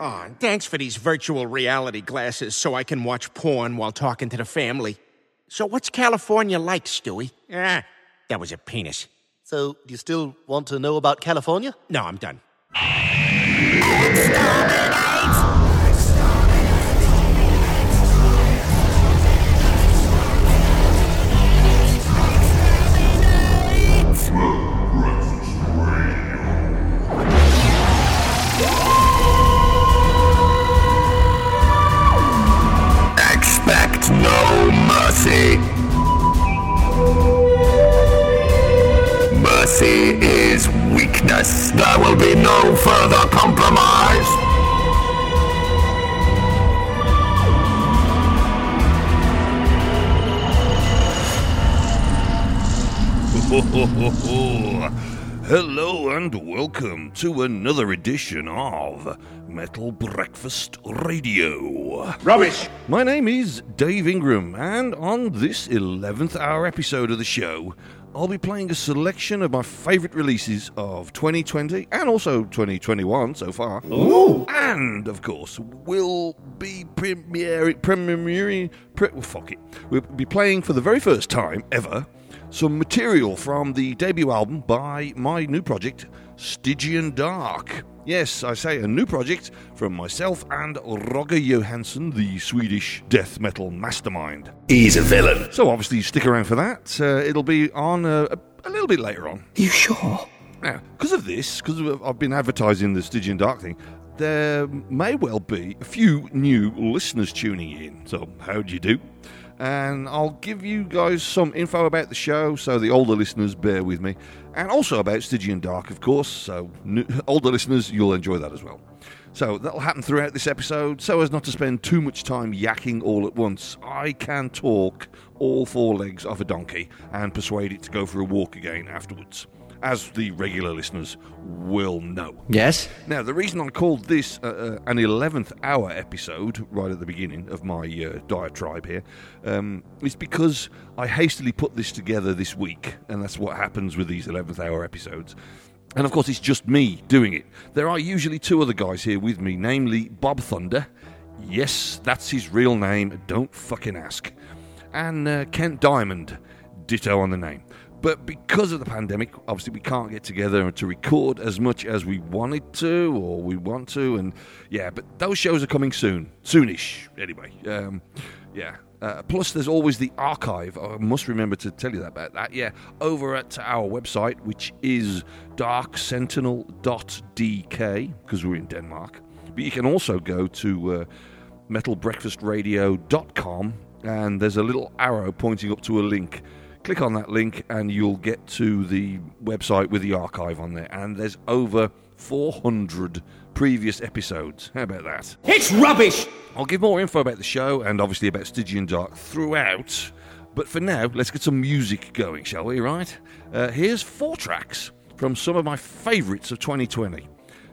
Oh, and thanks for these virtual reality glasses so I can watch porn while talking to the family. So, what's California like, Stewie? Ah, that was a penis. So, do you still want to know about California? No, I'm done. And welcome to another edition of Metal Breakfast Radio. Rubbish! My name is Dave Ingram, and on this 11th hour episode of the show, I'll be playing a selection of my favourite releases of 2020 and also 2021 so far. Ooh! And, of course, we'll be premiering, premiering, pre- well, fuck it. We'll be playing for the very first time ever some material from the debut album by my new project, Stygian Dark. Yes, I say a new project from myself and Roger Johansson, the Swedish death metal mastermind. He's a villain. So obviously stick around for that. Uh, it'll be on uh, a, a little bit later on. You sure? Now, because of this, because I've been advertising the Stygian Dark thing, there may well be a few new listeners tuning in. So how do you do? And I'll give you guys some info about the show, so the older listeners bear with me, and also about Stygian Dark, of course. So new, older listeners, you'll enjoy that as well. So that'll happen throughout this episode, so as not to spend too much time yakking all at once. I can talk all four legs of a donkey and persuade it to go for a walk again afterwards, as the regular listeners will know. Yes? Now, the reason I called this uh, uh, an 11th hour episode right at the beginning of my uh, diatribe here um, is because I hastily put this together this week, and that's what happens with these 11th hour episodes. And of course, it's just me doing it. There are usually two other guys here with me, namely Bob Thunder. Yes, that's his real name, don't fucking ask. And uh, Kent Diamond, ditto on the name. But because of the pandemic, obviously we can't get together to record as much as we wanted to or we want to. And yeah, but those shows are coming soon. Soonish, anyway. Um, yeah. Uh, plus, there's always the archive. I must remember to tell you that about that. Yeah, over at our website, which is darksentinel.dk, because we're in Denmark. But you can also go to uh, metalbreakfastradio.com, and there's a little arrow pointing up to a link click on that link and you'll get to the website with the archive on there. And there's over 400 previous episodes. How about that? It's rubbish! I'll give more info about the show and obviously about Stygian Dark throughout. But for now, let's get some music going, shall we, right? Uh, here's four tracks from some of my favourites of 2020.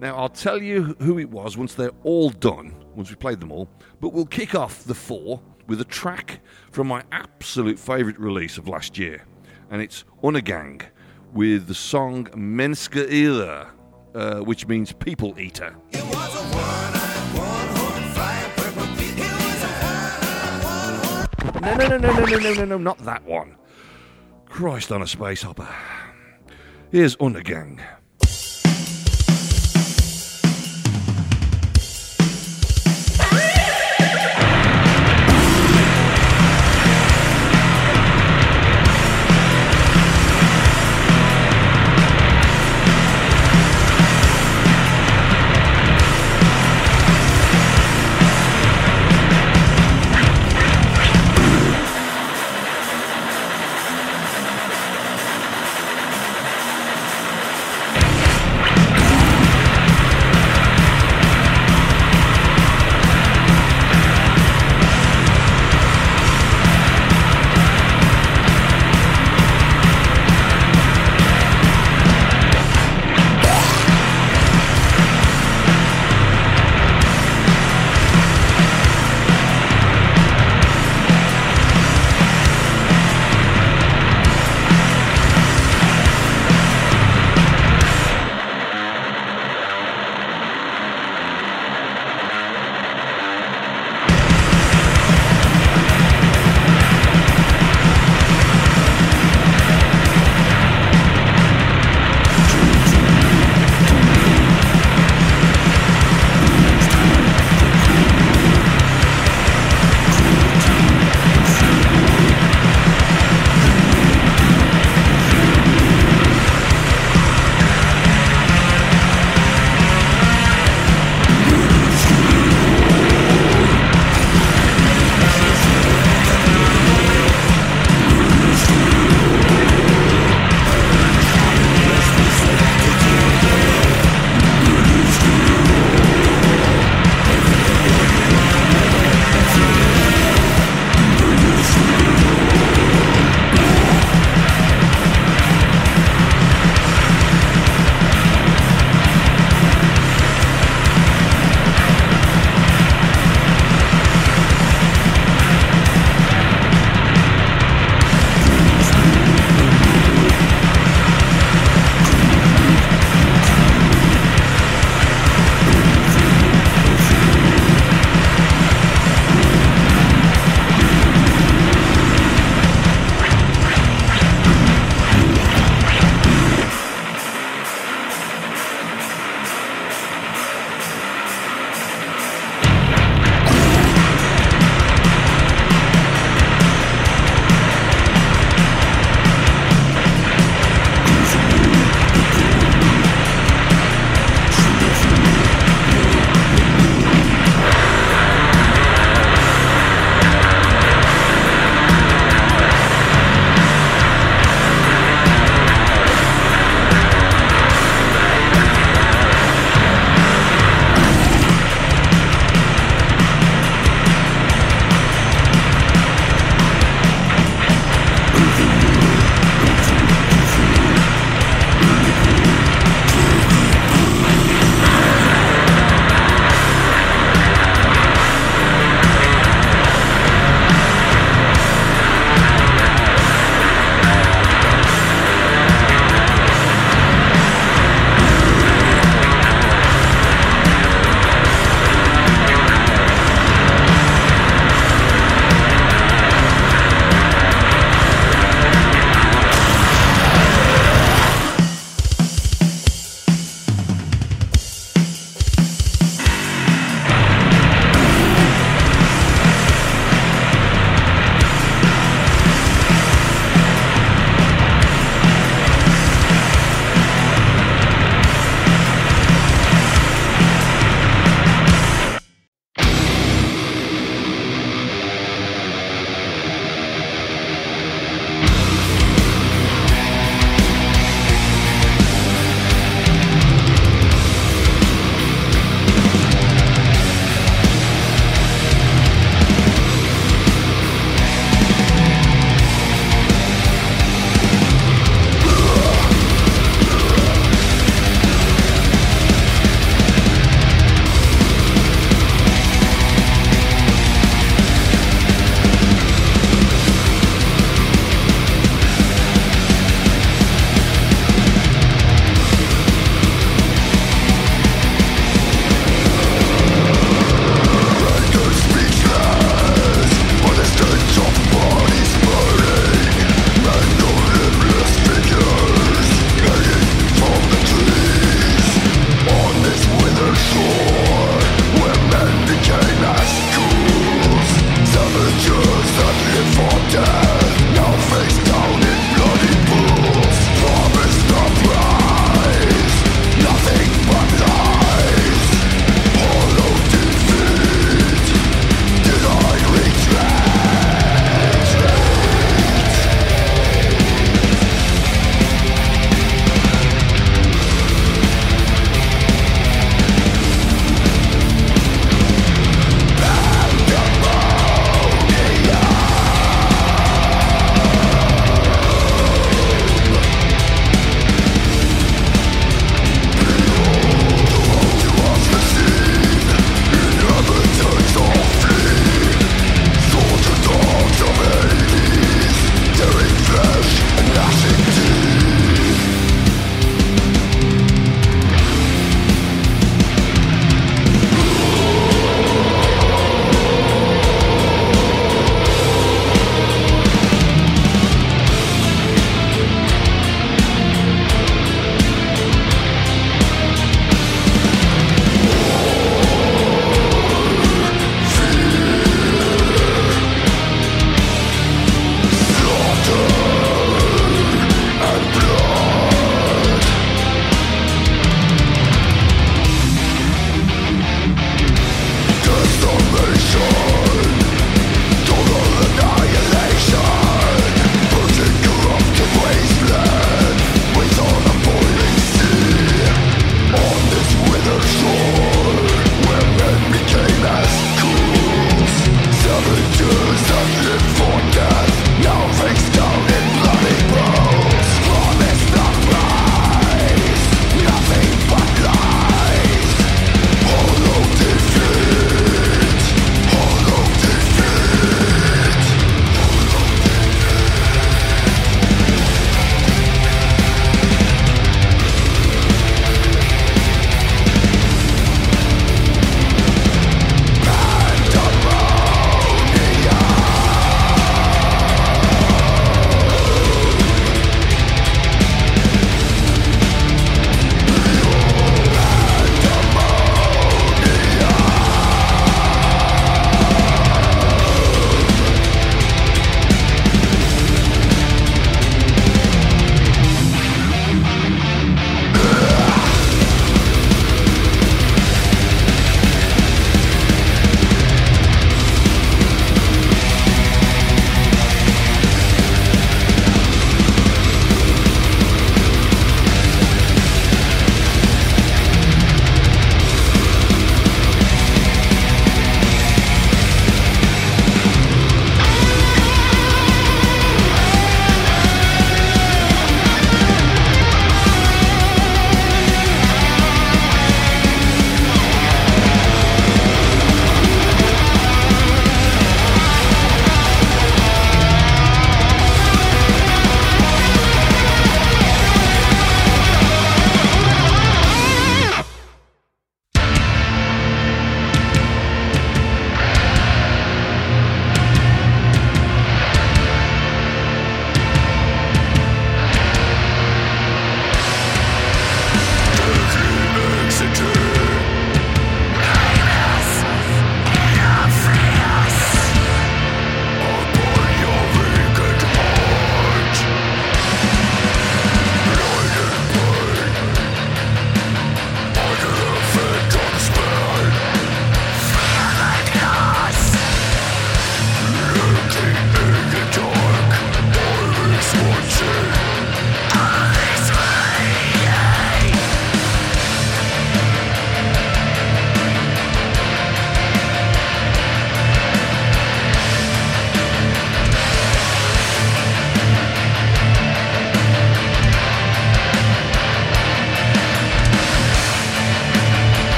Now, I'll tell you who it was once they're all done, once we played them all, but we'll kick off the four with a track from my absolute favourite release of last year, and it's Undergang with the song Menneskeæder, uh, which means people eater. No, no, no, no, no, no, no, no, no, not that one. Christ on a space hopper. Here's Undergang.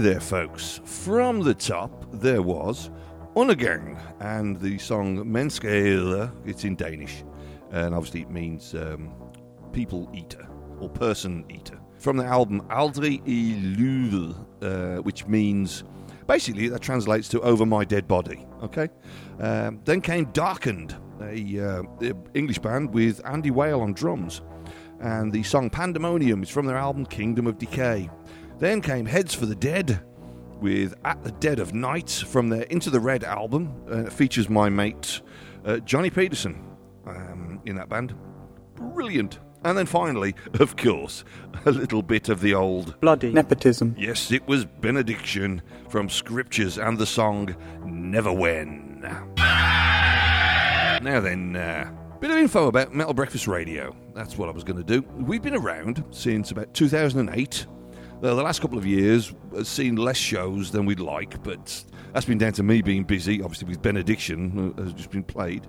There, folks. From the top, there was Undergang and the song Menneskeæder. It's in Danish, and obviously it means um, people eater or person eater. From the album Aldrig i uh, which means basically that translates to Over My Dead Body. Okay. Um, then came Darkened, a uh, English band with Andy Whale on drums, and the song Pandemonium is from their album Kingdom of Decay. Then came Heads for the Dead with At the Dead of Night from their Into the Red album. Uh, it features my mate uh, Jonny Pettersson um, in that band. Brilliant. And then finally, of course, a little bit of the old. Bloody nepotism. Yes, it was Benediction from Scriptures and the song Never When. Now then, uh, bit of info about Metal Breakfast Radio. That's what I was going to do. We've been around since about 2008. Uh, the last couple of years has seen less shows than we'd like, but that's been down to me being busy, obviously with Benediction, uh, has just been played.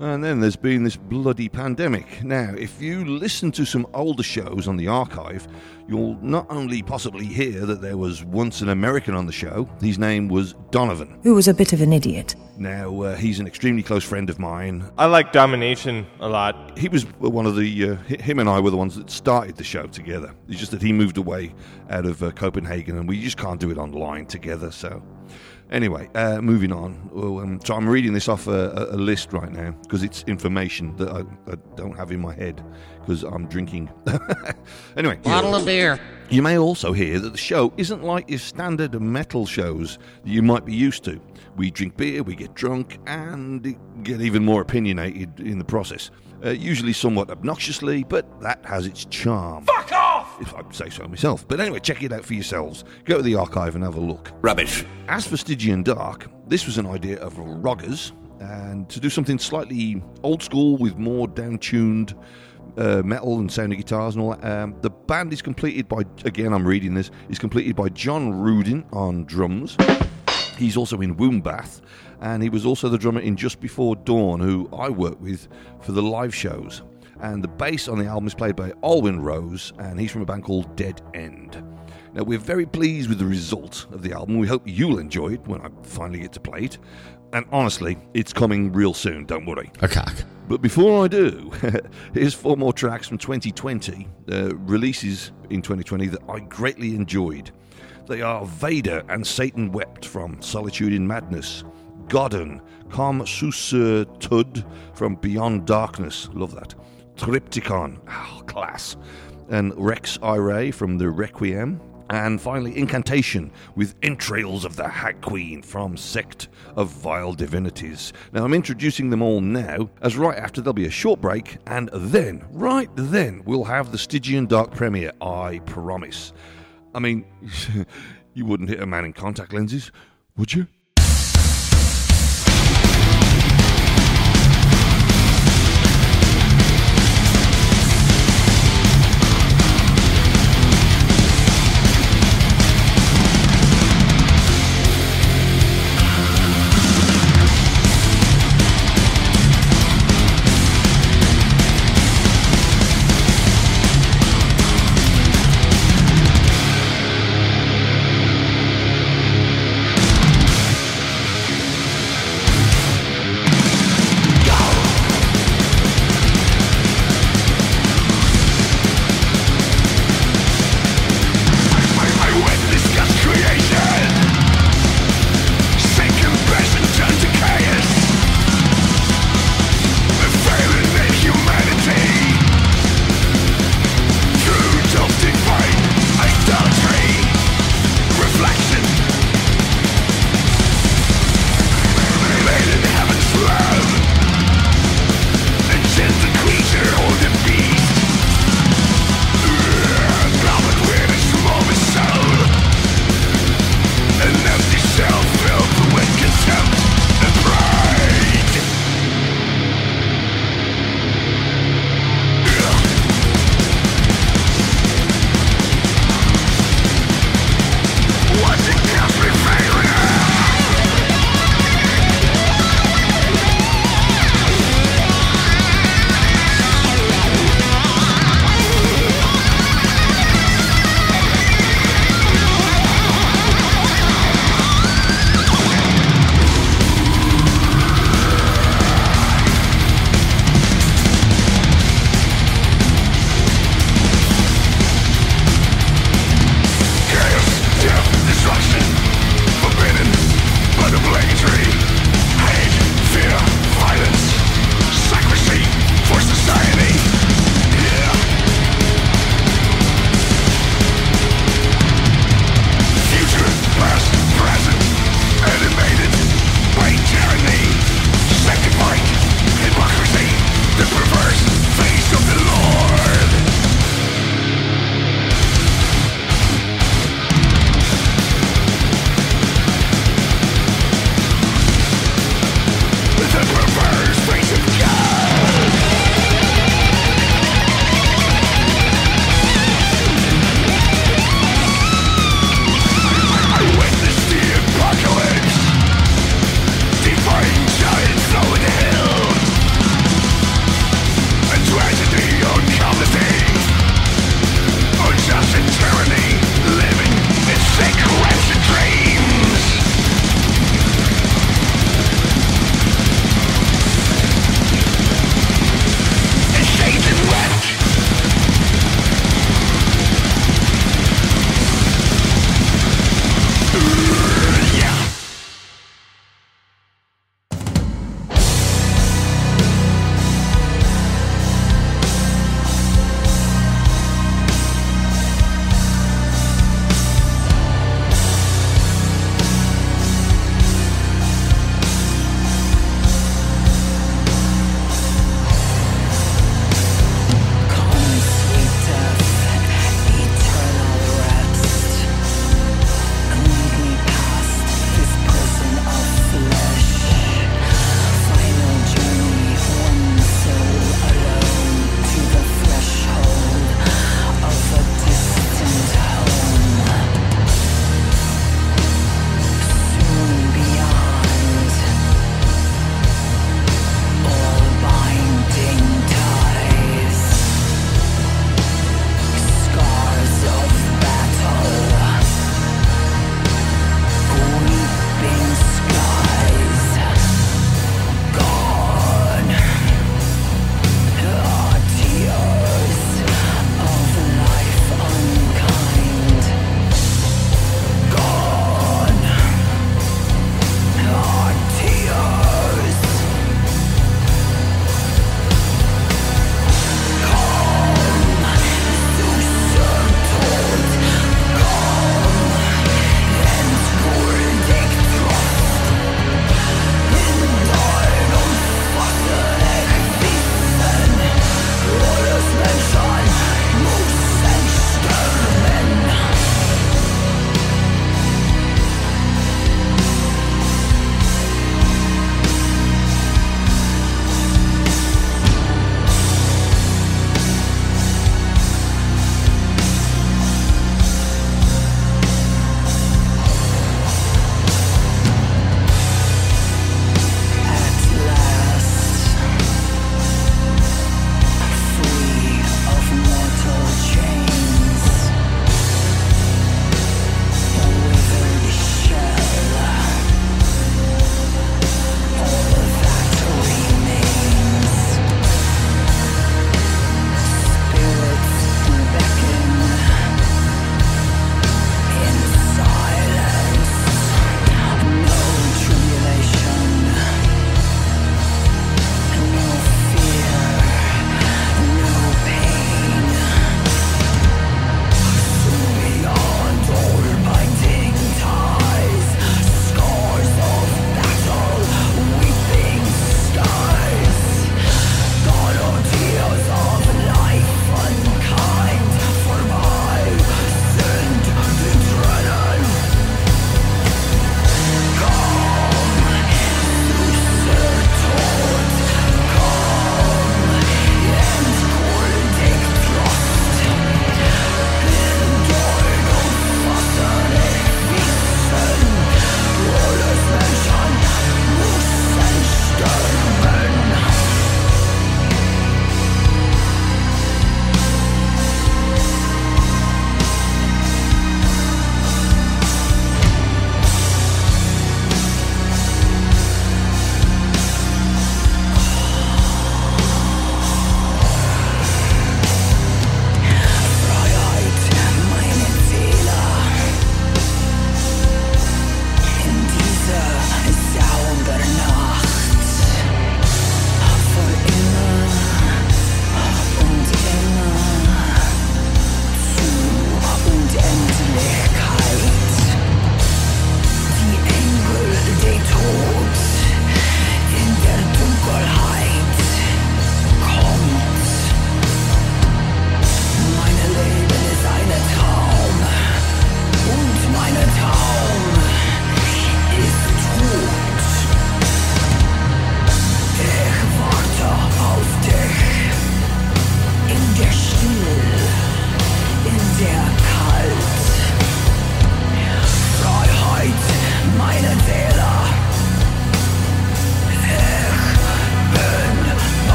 And then there's been this bloody pandemic. Now, if you listen to some older shows on the archive, you'll not only possibly hear that there was once an American on the show, his name was Donovan. Who was a bit of an idiot. Now, uh, he's an extremely close friend of mine. I like Domination a lot. He was one of the, uh, him and I were the ones that started the show together. It's just that he moved away out of uh, Copenhagen and we just can't do it online together, so. Anyway, uh, moving on. Well, um, so I'm reading this off a, a list right now because it's information that I, I, don't have in my head because I'm drinking. anyway, bottle of beer. You may also hear that the show isn't like your standard metal shows that you might be used to. We drink beer, we get drunk, and get even more opinionated in the process. Uh, usually somewhat obnoxiously, but that has its charm. Fuck off! If I say so myself. But anyway, check it out for yourselves. Go to the archive and have a look. Rubbish. As for Stygian Dark, this was an idea of Rogga's, and to do something slightly old school with more down tuned uh, metal and sounding guitars and all that. Um, the band is completed by, again, I'm reading this, is completed by Jon Rudin on drums. He's also in Wombbath, and he was also the drummer in Just Before Dawn, who I work with for the live shows. And the bass on the album is played by Alwyn Rose, and he's from a band called Dead End. Now, we're very pleased with the result of the album. We hope you'll enjoy it when I finally get to play it. And honestly, it's coming real soon, don't worry. Cock. But before I do, here's four more tracks from 2020, uh, releases in 2020 that I greatly enjoyed. They are Vader and Satan Wept from Solitude in Madness, Godden, Com Susur Tud from Beyond Darkness, love that, Triptykon, oh, class, and Rex Irae from the Requiem, and finally Incantation with Entrails of the Hag Queen from Sect of Vile Divinities. Now I'm introducing them all now, as right after there'll be a short break, and then, right then, we'll have the Stygian Dark premiere, I promise. I mean, you wouldn't hit a man in contact lenses, would you?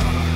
Innocence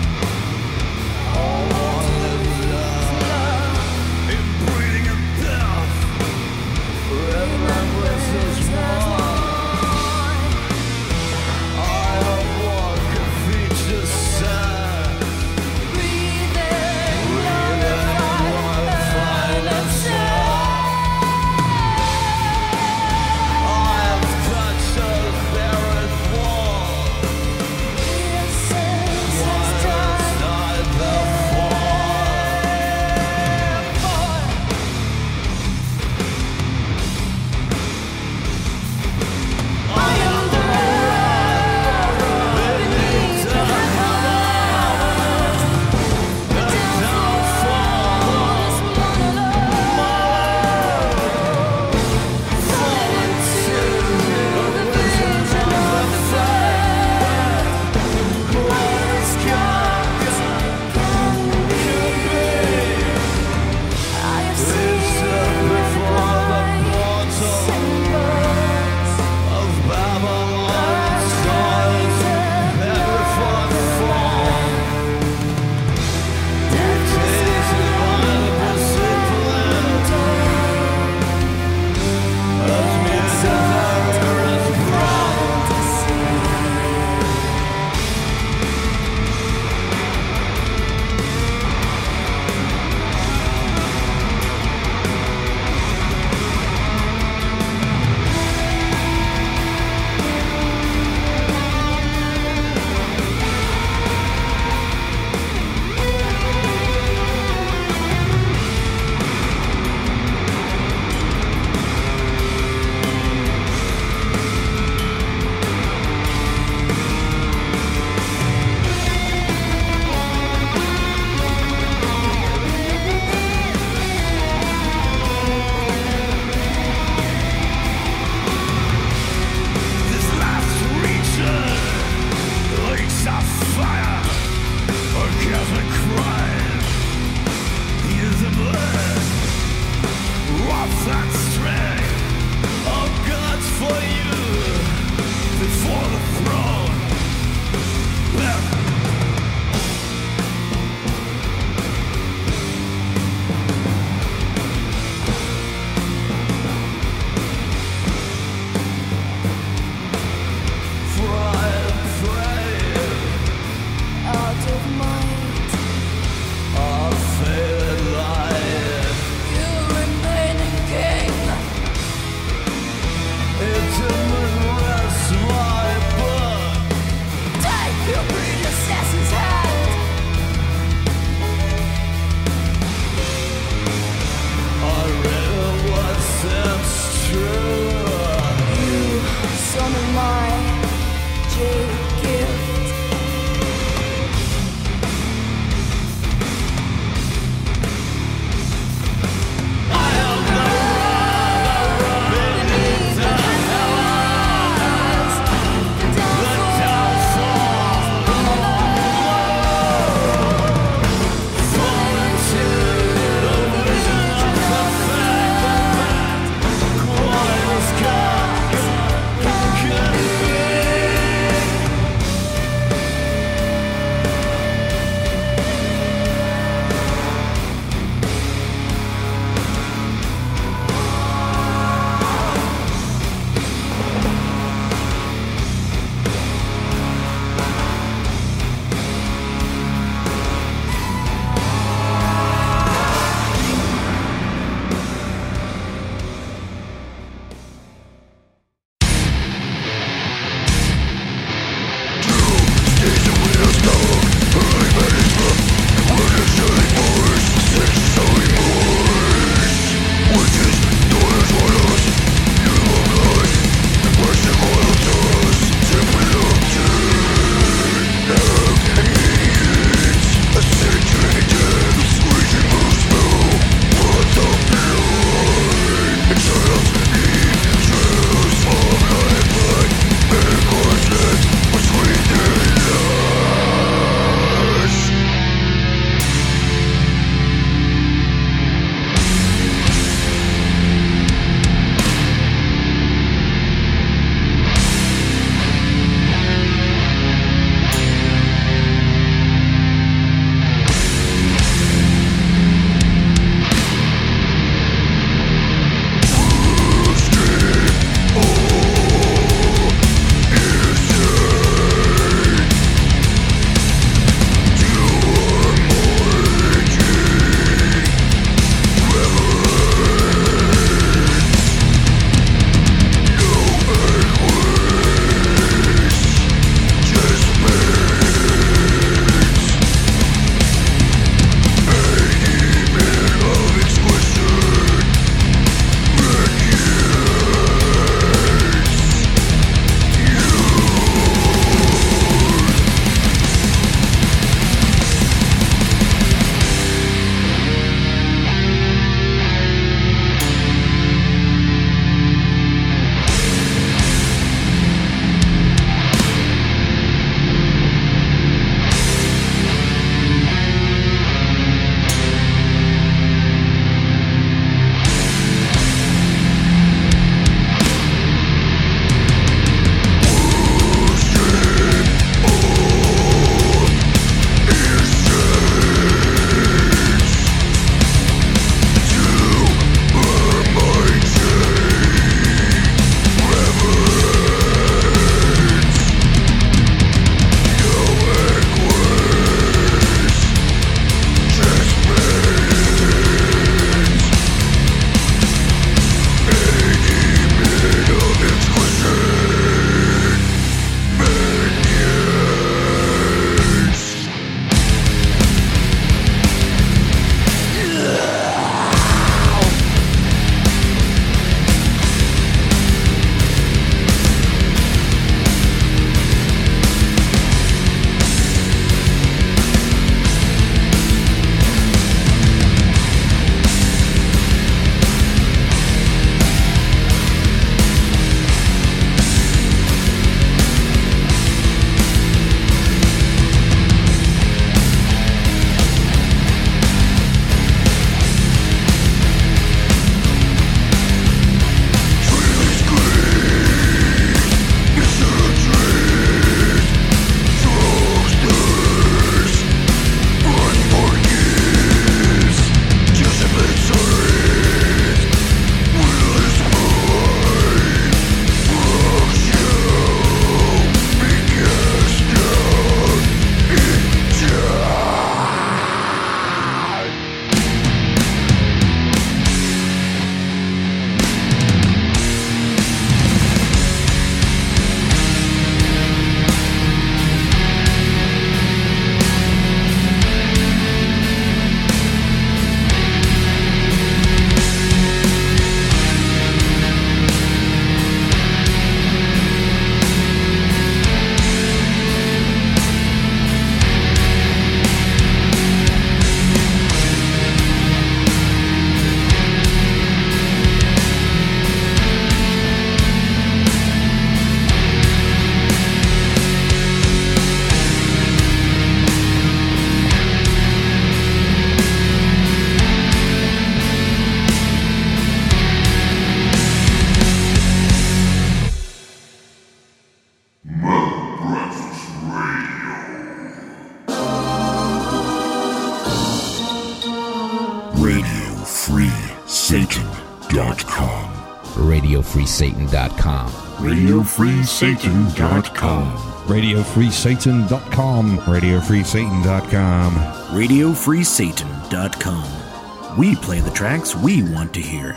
RadioFreeSatan.com. RadioFreeSatan.com. RadioFreeSatan.com. RadioFreeSatan.com. RadioFreeSatan.com. RadioFreeSatan.com. We play the tracks we want to hear.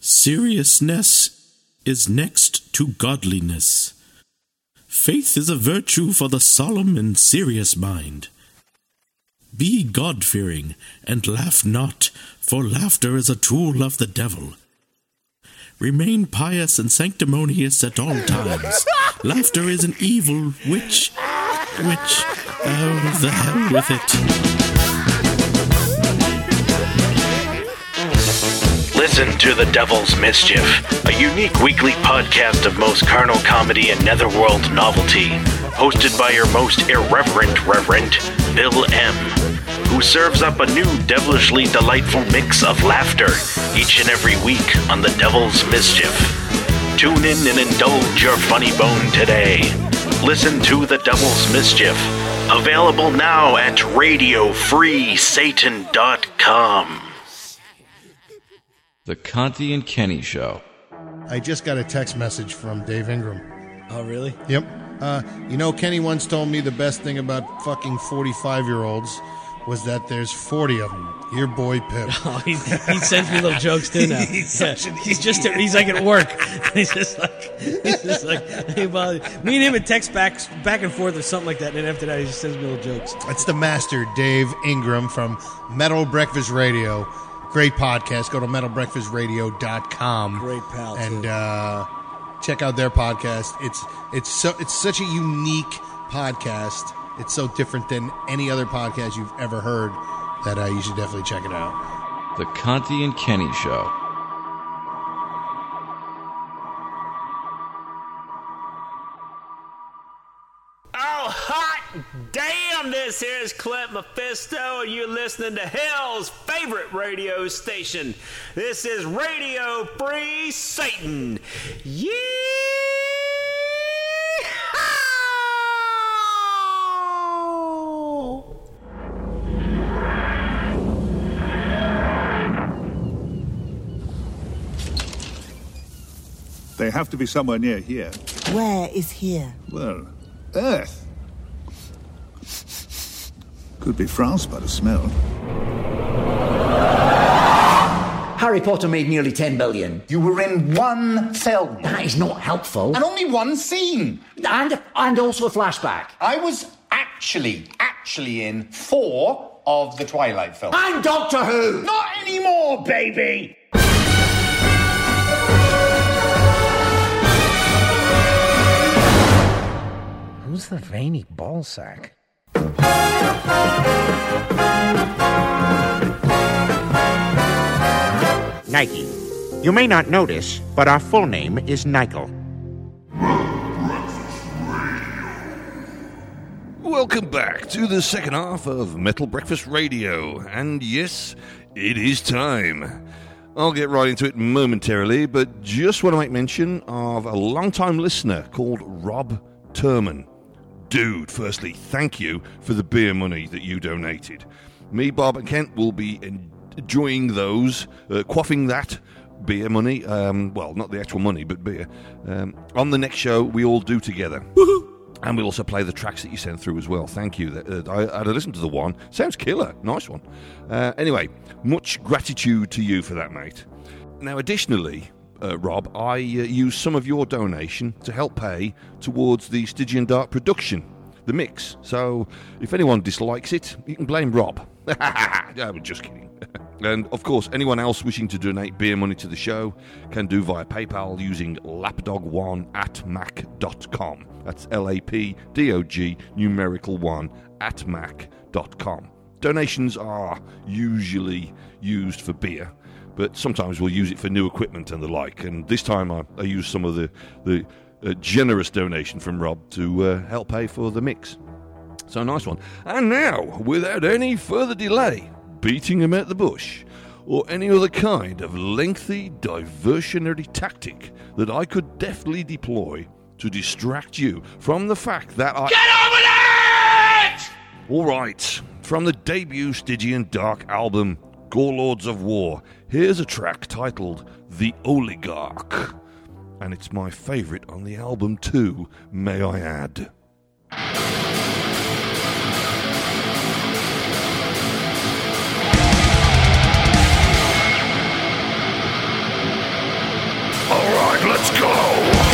Seriousness is next to godliness. Faith is a virtue for the solemn and serious mind. Be God fearing and laugh not, for laughter is a tool of the devil. Remain pious and sanctimonious at all times. laughter is an evil which. which. Oh, the hell with it. Listen to The Devil's Mischief, a unique weekly podcast of most carnal comedy and netherworld novelty, hosted by your most irreverent Reverend, Bill M., who serves up a new devilishly delightful mix of laughter each and every week on The Devil's Mischief. Tune in and indulge your funny bone today. Listen to The Devil's Mischief, available now at RadioFreeSatan.com. The Conti and Kenny Show. I just got a text message from Dave Ingram. Oh, really? Yep. Uh, you know, Kenny once told me the best thing about fucking 45 year olds was that there's 40 of them. Your boy Pip. Oh, he, he sends me little jokes too now. he's, yeah. he's just he's like at work. he's just like he's just like hey, me and him would text back back and forth or something like that. And then after that, he just sends me little jokes. That's the master, Dave Ingram from Metal Breakfast Radio. Great podcast. Go to metalbreakfastradio.com. Great pal. And uh, check out their podcast. It's it's so it's such a unique podcast. It's so different than any other podcast you've ever heard that uh, you should definitely check it out. The Conti and Kenny Show. Damn! This here's Clint Mephisto, and you're listening to Hell's favorite radio station. This is Radio Free Satan. Yeah! They have to be somewhere near here. Where is here? Well, Earth. Could be France by the smell. Harry Potter made nearly 10 billion. You were in one film. That is not helpful. And only one scene. And, and also a flashback. I was actually, actually in four of the Twilight films. And Doctor Who! Not anymore, baby! Who's the veiny ballsack? Nike. You may not notice, but our full name is Nikel. Welcome back to the second half of Metal Breakfast Radio. And yes, it is time. I'll get right into it momentarily, but just want to make mention of a long-time listener called Rob Turman. Dude, firstly, thank you for the beer money that you donated. Me, Bob, and Kent will be enjoying those, uh, quaffing that beer money. Um, well, not the actual money, but beer. Um, on the next show, we all do together. And we'll also play the tracks that you sent through as well. Thank you. Uh, I, I had a listen to the one. Sounds killer. Nice one. Uh, anyway, much gratitude to you for that, mate. Now, additionally, uh, Rob, I uh, used some of your donation to help pay towards the Stygian Dark production, the mix. So, if anyone dislikes it, you can blame Rob. I'm just kidding. and of course, anyone else wishing to donate beer money to the show can do via PayPal using lapdog1 at mac.com. That's L A P D O G numerical 1 at mac.com. Donations are usually used for beer, but sometimes we'll use it for new equipment and the like. And this time I, I used some of the, the uh, generous donation from Rob to uh, help pay for the mix. So nice one. And now, without any further delay, beating him at the bush, or any other kind of lengthy diversionary tactic that I could deftly deploy to distract you from the fact that I. Get over it! All right, from the debut Stygian Dark album, Gore Lords of War. Here's a track titled The Oligarch, and it's my favourite on the album too, may I add. Alright, let's go!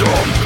Phantom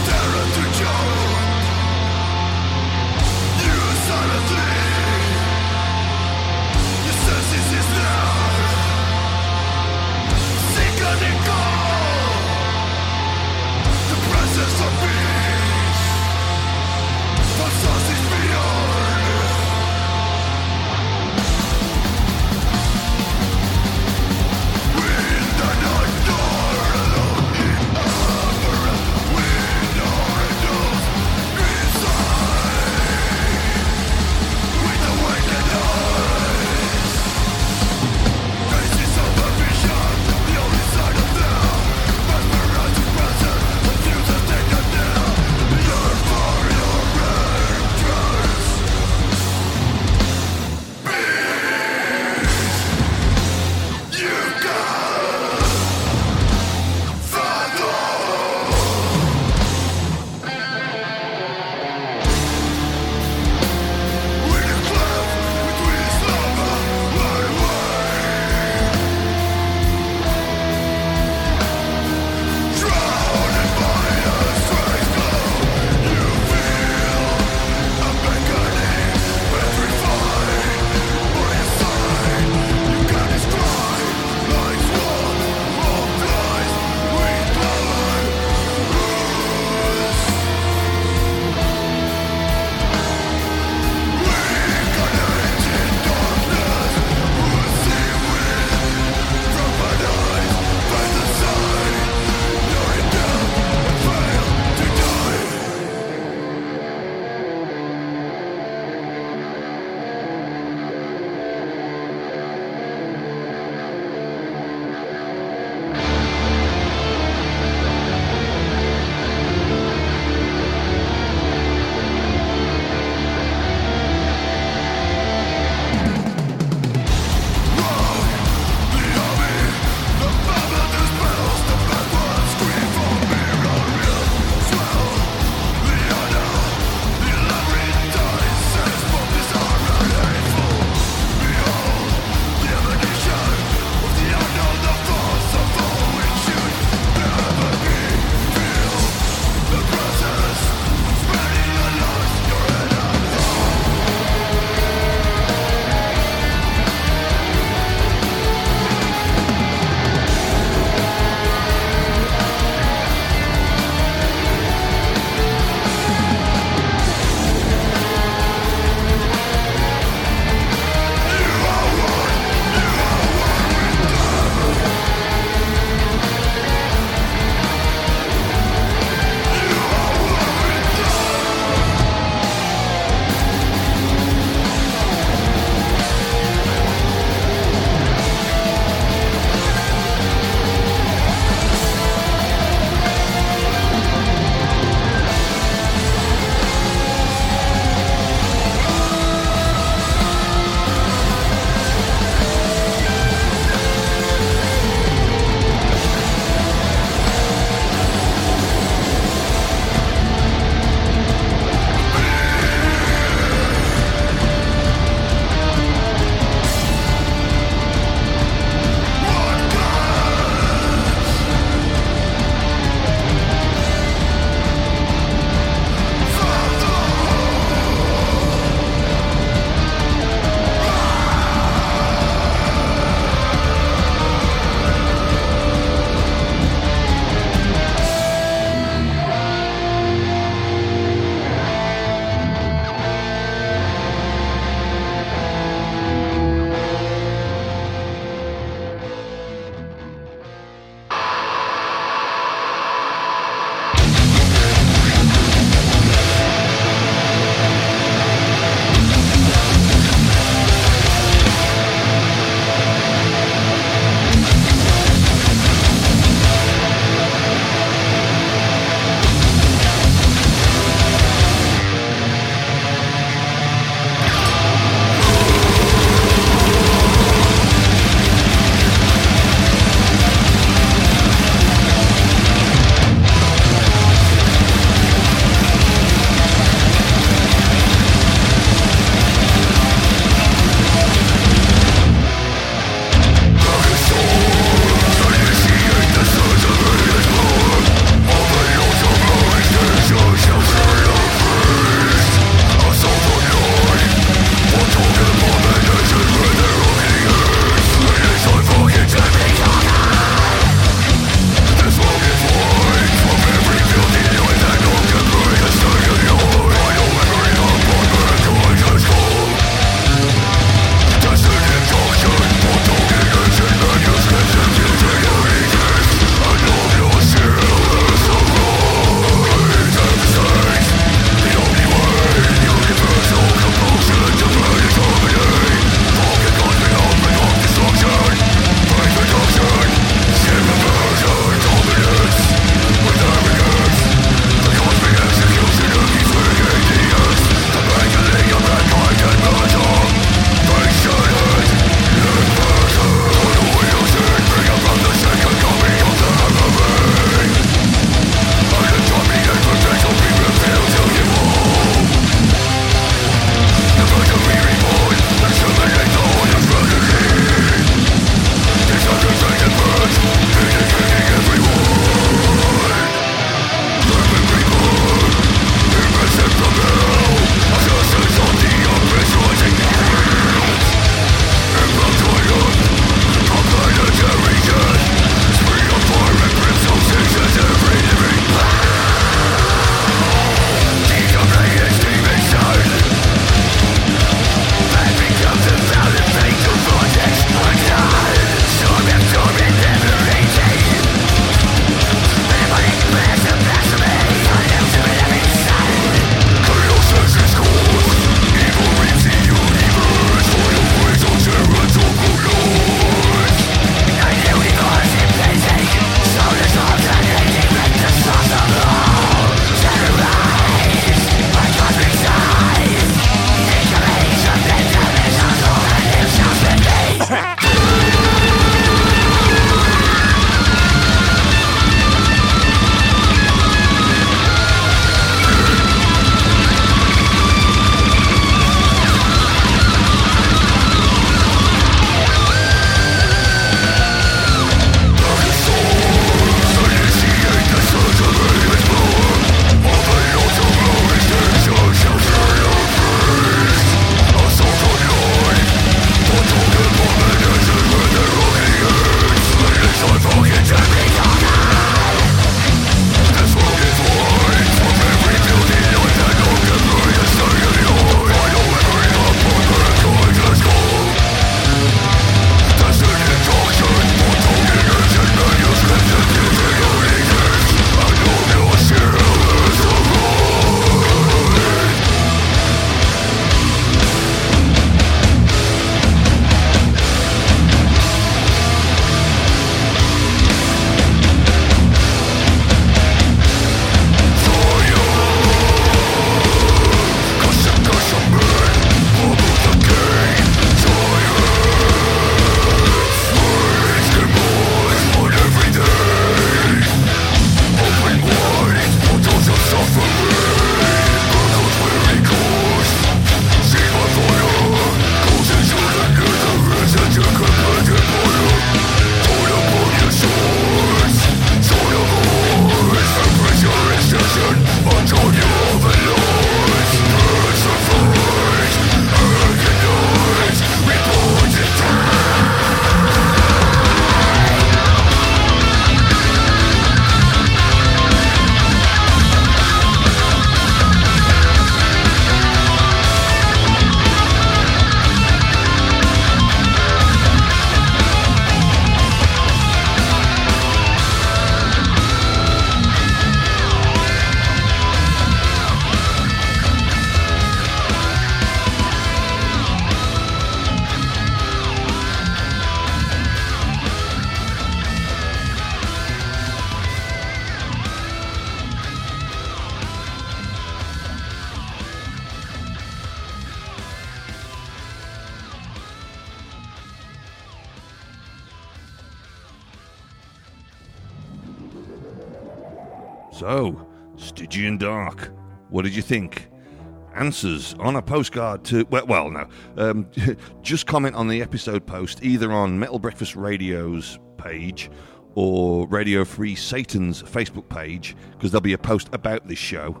Answers on a postcard to well, well no, um, just comment on the episode post either on Metal Breakfast Radio's page or Radio Free Satan's Facebook page because there'll be a post about this show.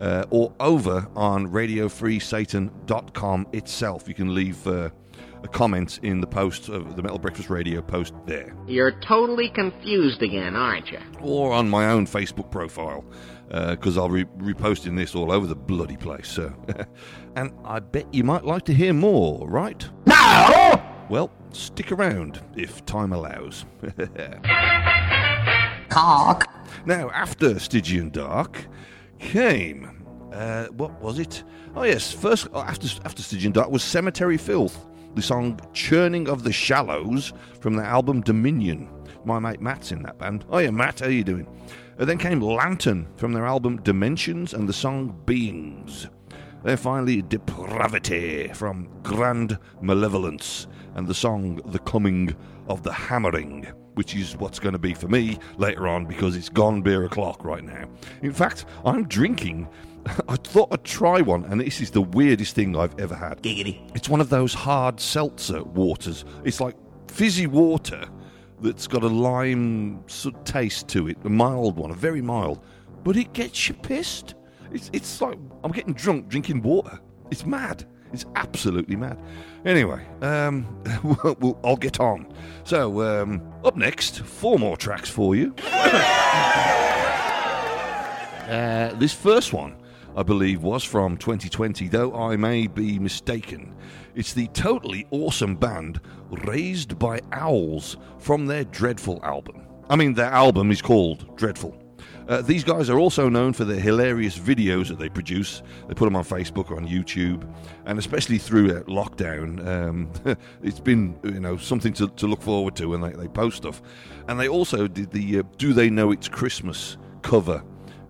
Uh, or over on radiofreesatan.com itself. You can leave uh, a comment in the post of the Metal Breakfast Radio post there. You're totally confused again, aren't you? Or on my own Facebook profile because I'll be reposting this all over the bloody place. So, and I bet you might like to hear more, right? No! Well, stick around if time allows. Cock. Now, after Stygian Dark came, uh, what was it? Oh yes, first uh, after after Stygian Dark was Cemetery Filth, the song "Churning of the Shallows" from the album Dominion. My mate Matt's in that band. Oh yeah, Matt, how you doing? And then came Lantern from their album Dimensions and the song Beings. Then finally Depravity from Grand Malevolence and the song The Coming of the Hammering, which is what's going to be for me later on because it's gone beer o'clock right now. In fact, I'm drinking. I thought I'd try one, and this is the weirdest thing I've ever had. Giggity. It's one of those hard seltzer waters. It's like fizzy water that's got a lime sort taste to it, a mild one, a very mild, but it gets you pissed. It's, it's like I'm getting drunk drinking water. It's mad. It's absolutely mad. Anyway, um, we'll, we'll, I'll get on. So, um, up next, four more tracks for you. Uh, this first one, I believe, was from 2020, though I may be mistaken. It's the totally awesome band Raised by Owls from their Dreadful album. I mean, their album is called Dreadful. Uh, these guys are also known for their hilarious videos that they produce. They put them on Facebook or on YouTube, and especially through uh, lockdown, um, it's been you know something to, to look forward to when they, they post stuff. And they also did the uh, "Do They Know It's Christmas" cover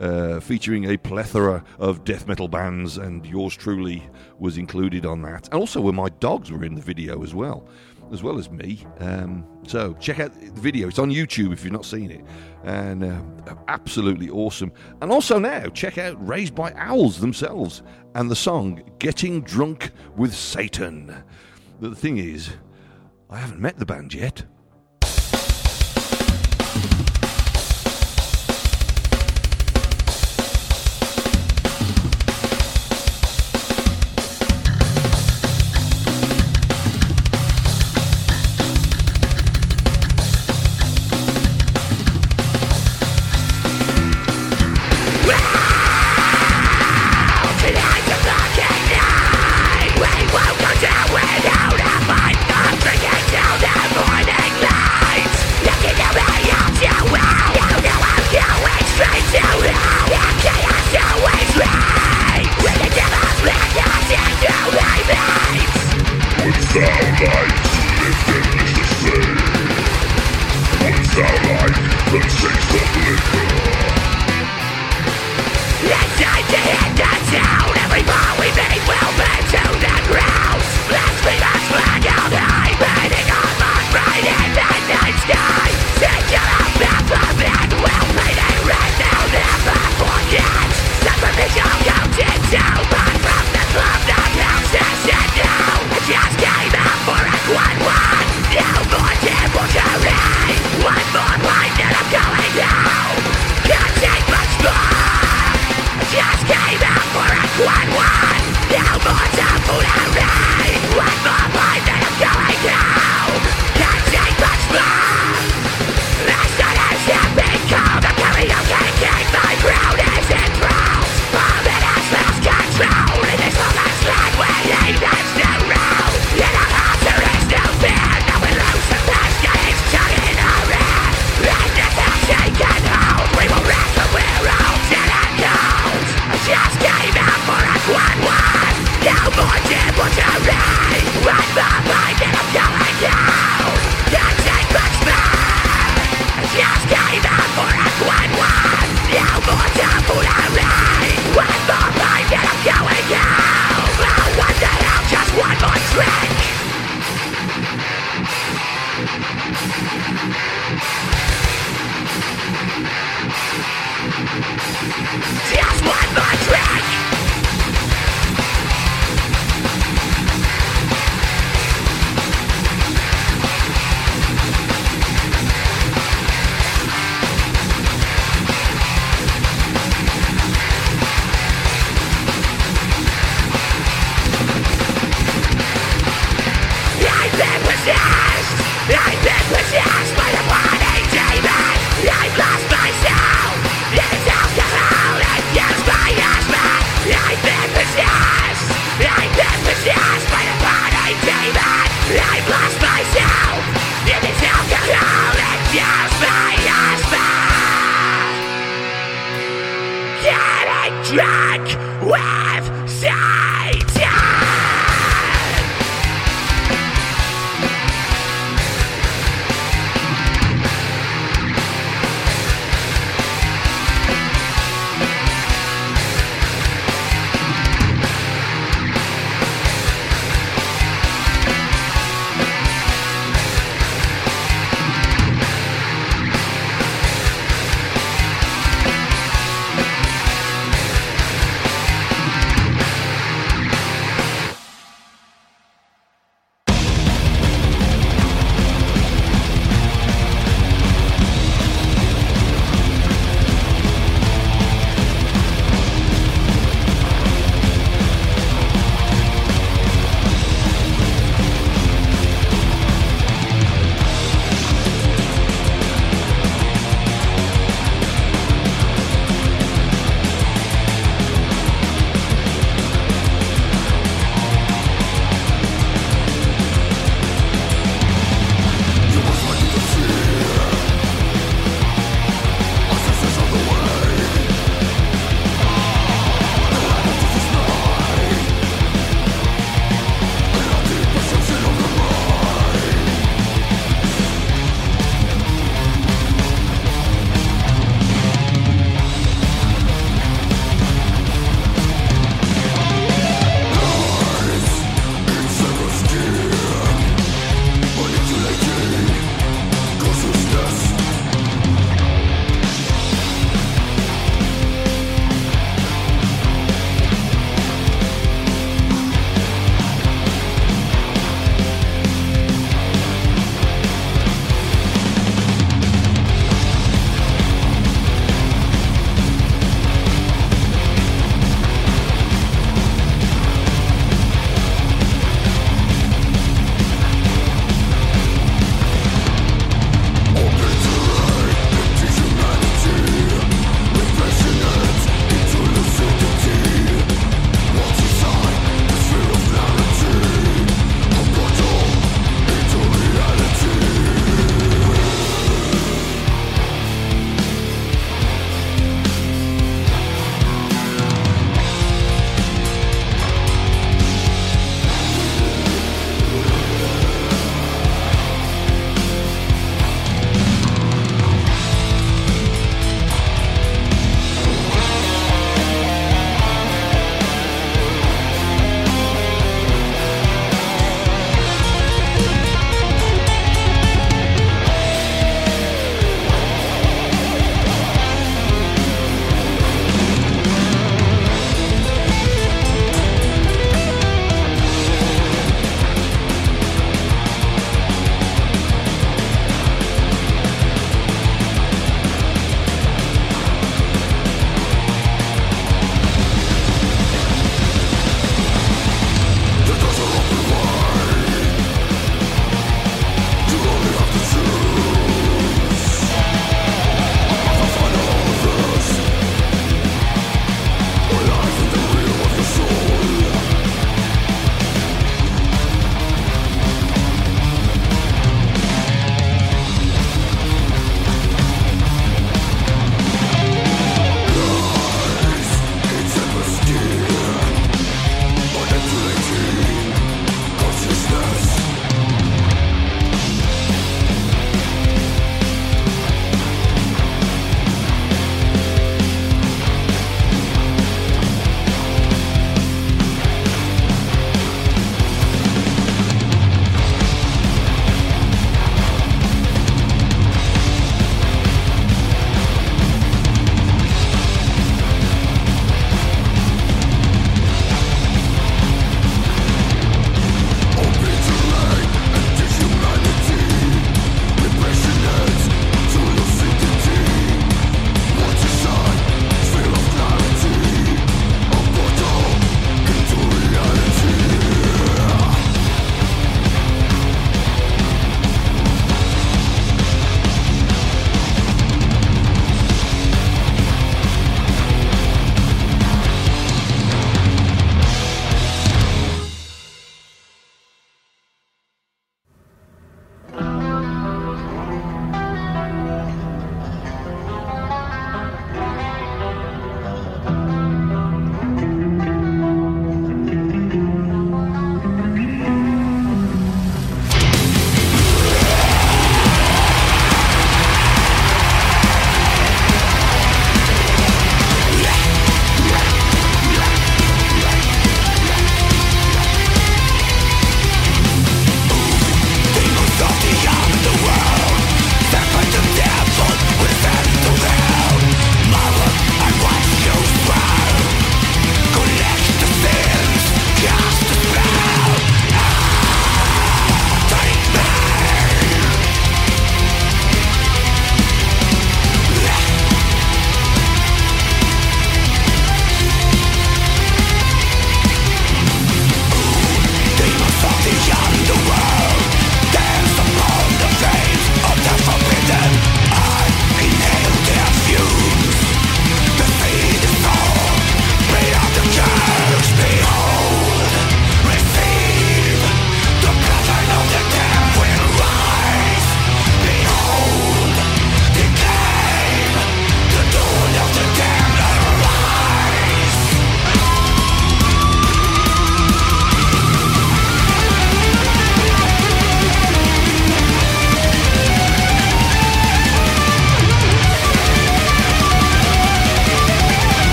uh, featuring a plethora of death metal bands, and yours truly was included on that. And also, where my dogs were in the video as well, as well as me. Um, so check out the video; it's on YouTube if you've not seen it, and uh, absolutely awesome. And also now, check out Raised by Owls themselves and the song "Getting Drunk with Satan." But the thing is, I haven't met the band yet. Without light, living the taste of liquor. It's time to hit the town. Every we made will bend to the ground. Let's be much flag all in the night sky. Will never forget. From the club. Just came out for us one more time for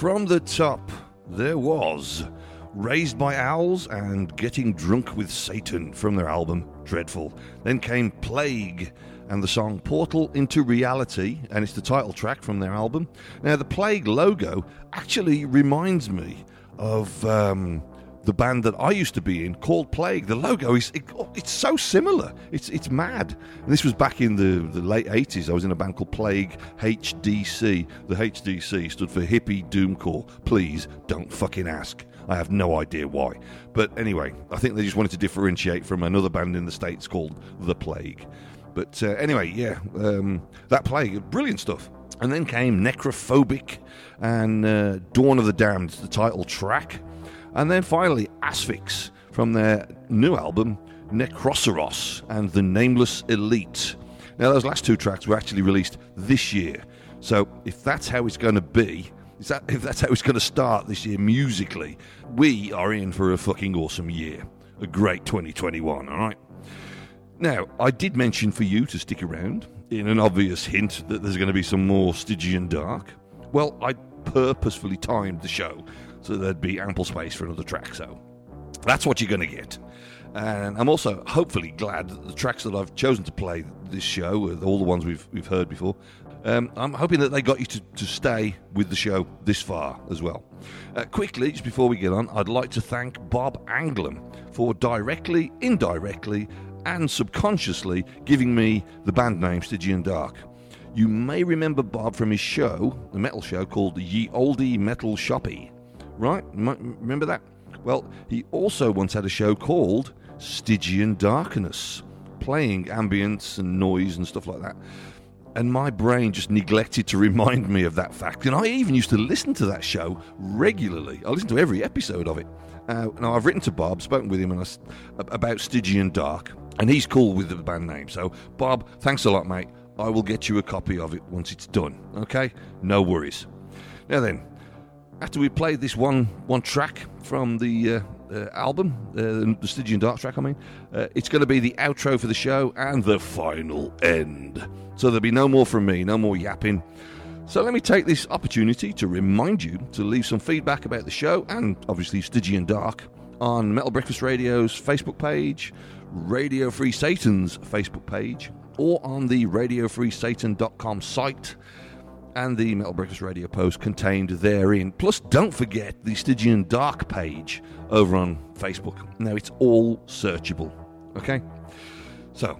from the top, there was Raised by Owls and Getting Drunk with Satan from their album Dreadful. Then came Plague and the song Portal into Reality, and it's the title track from their album. Now, the Plague logo actually reminds me of um, the band that I used to be in called Plague. The logo is it, oh, it's so similar. It's it's mad. And this was back in the, the late 80s. I was in a band called Plague HDC. The HDC stood for Hippie Doomcore. Please don't fucking ask. I have no idea why. But anyway, I think they just wanted to differentiate from another band in the States called The Plague. But uh, anyway, yeah, um, that Plague, brilliant stuff. And then came Necrophobic and uh, Dawn of the Damned, the title track. And then finally, Asphyx from their new album, Necroceros and the Nameless Elite. Now, those last two tracks were actually released this year. So, if that's how it's going to be, that, if that's how it's going to start this year musically, we are in for a fucking awesome year. A great 2021, all right? Now, I did mention for you to stick around in an obvious hint that there's going to be some more Stygian Dark. Well, I purposefully timed the show so there'd be ample space for another track, so that's what you're going to get. And I'm also hopefully glad that the tracks that I've chosen to play this show, all the ones we've, we've heard before, Um, I'm hoping that they got you to, to stay with the show this far as well. Uh, quickly, just before we get on, I'd like to thank Bob Anglem for directly, indirectly, and subconsciously giving me the band name Stygian Dark. You may remember Bob from his show, the metal show called Ye Oldie Metal Shoppy. Right? Remember that? Well, he also once had a show called Stygian Darkness, playing ambience and noise and stuff like that. And my brain just neglected to remind me of that fact. And I even used to listen to that show regularly. I listened to every episode of it. Uh, now, I've written to Bob, spoken with him I, about Stygian Dark, and he's cool with the band name. So, Bob, thanks a lot, mate. I will get you a copy of it once it's done. Okay? No worries. Now then, after we played this one one track from the uh, uh, album, uh, the Stygian Dark track, I mean, uh, it's going to be the outro for the show and the final end. So there'll be no more from me, no more yapping. So let me take this opportunity to remind you to leave some feedback about the show and obviously Stygian Dark on Metal Breakfast Radio's Facebook page, Radio Free Satan's Facebook page, or on the RadioFreeSatan.com site and the Metal Breakfast Radio post contained therein. Plus, don't forget the Stygian Dark page over on Facebook. Now, it's all searchable. Okay? So,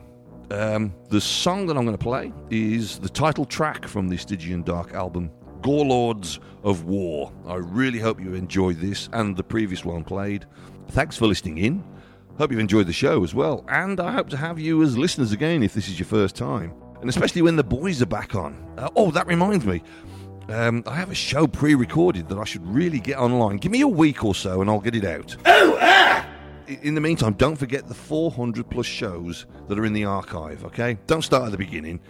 um, the song that I'm going to play is the title track from the Stygian Dark album, Gorelords of War. I really hope you enjoyed this and the previous one played. Thanks for listening in. Hope you've enjoyed the show as well, and I hope to have you as listeners again if this is your first time and especially when the boys are back on. Uh, oh, that reminds me. Um, I have a show pre recorded that I should really get online. Give me a week or so and I'll get it out. Oh, ah! In the meantime, don't forget the 400 plus shows that are in the archive, okay? Don't start at the beginning.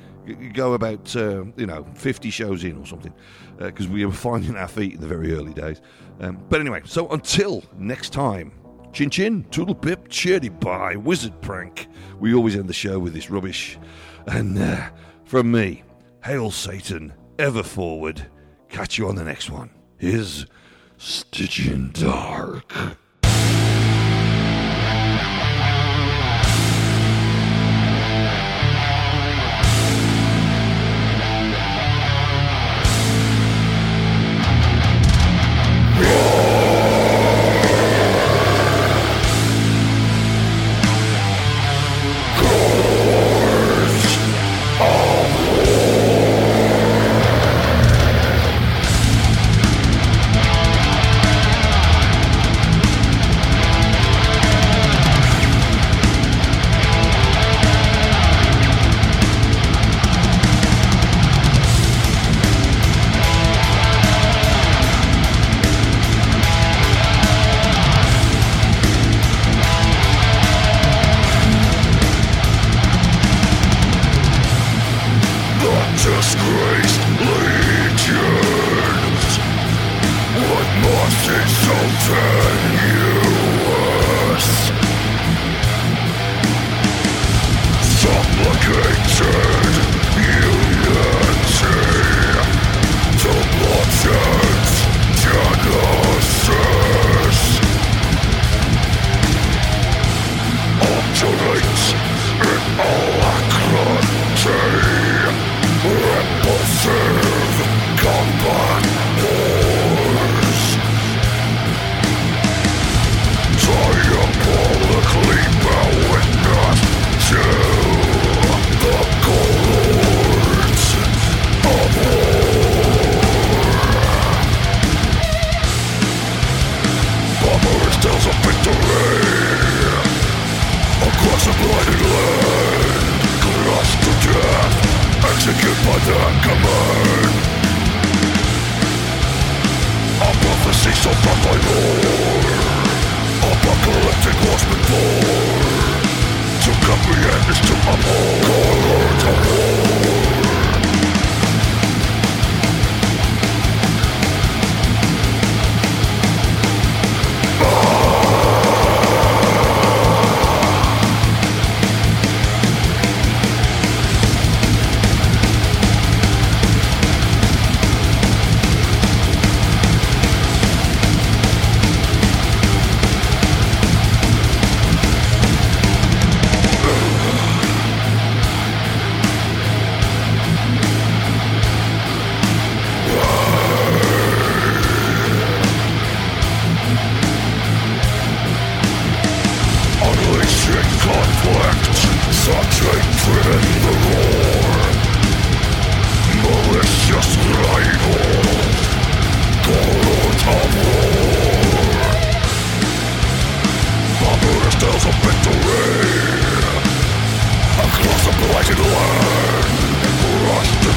Go about, uh, you know, 50 shows in or something, because uh, we were finding our feet in the very early days. Um, but anyway, so until next time, chin chin, toodle pip, cheery bye, wizard prank. We always end the show with this rubbish. And uh, from me, hail Satan, ever forward. Catch you on the next one. Is Stygian Dark.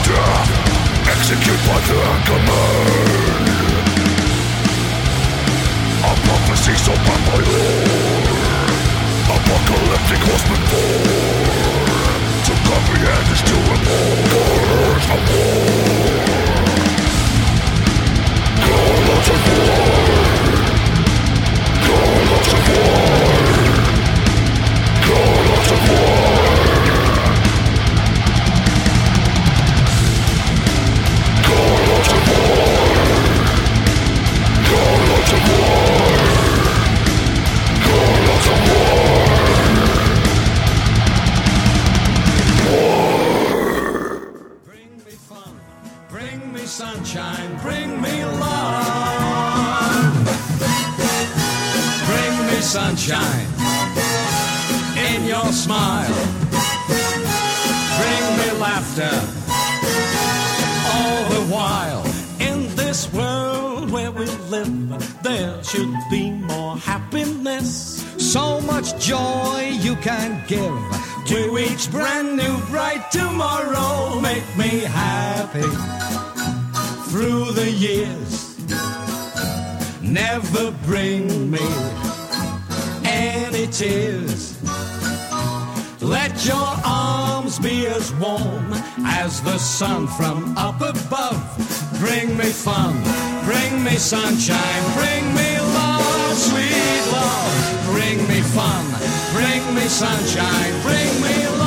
Death Execute by their command. A prophecy so lore Apocalyptic horseman born. To comprehend is to Gorge of war Gorge of war. Gorge of war. Gorge of war sunshine in your smile. Bring me laughter all the while. In this world where we live, there should be more happiness. So much joy you can give to each brand new bright tomorrow. Make me happy through the years. Never bring me any tears. Let your arms be as warm as the sun from up above. Bring me fun, bring me sunshine, bring me love, sweet love. Bring me fun, bring me sunshine, bring me love.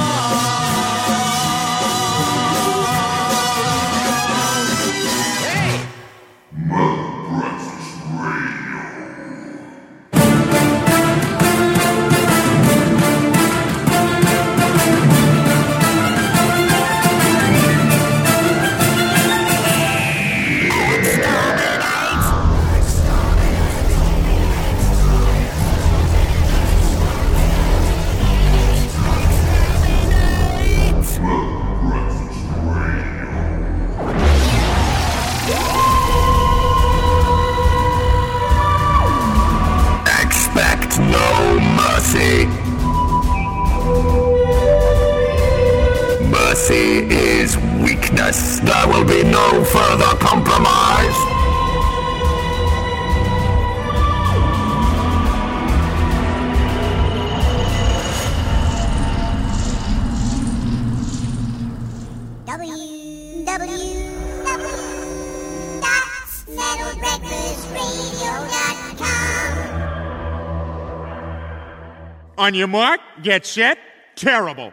On your mark, get set, terrible.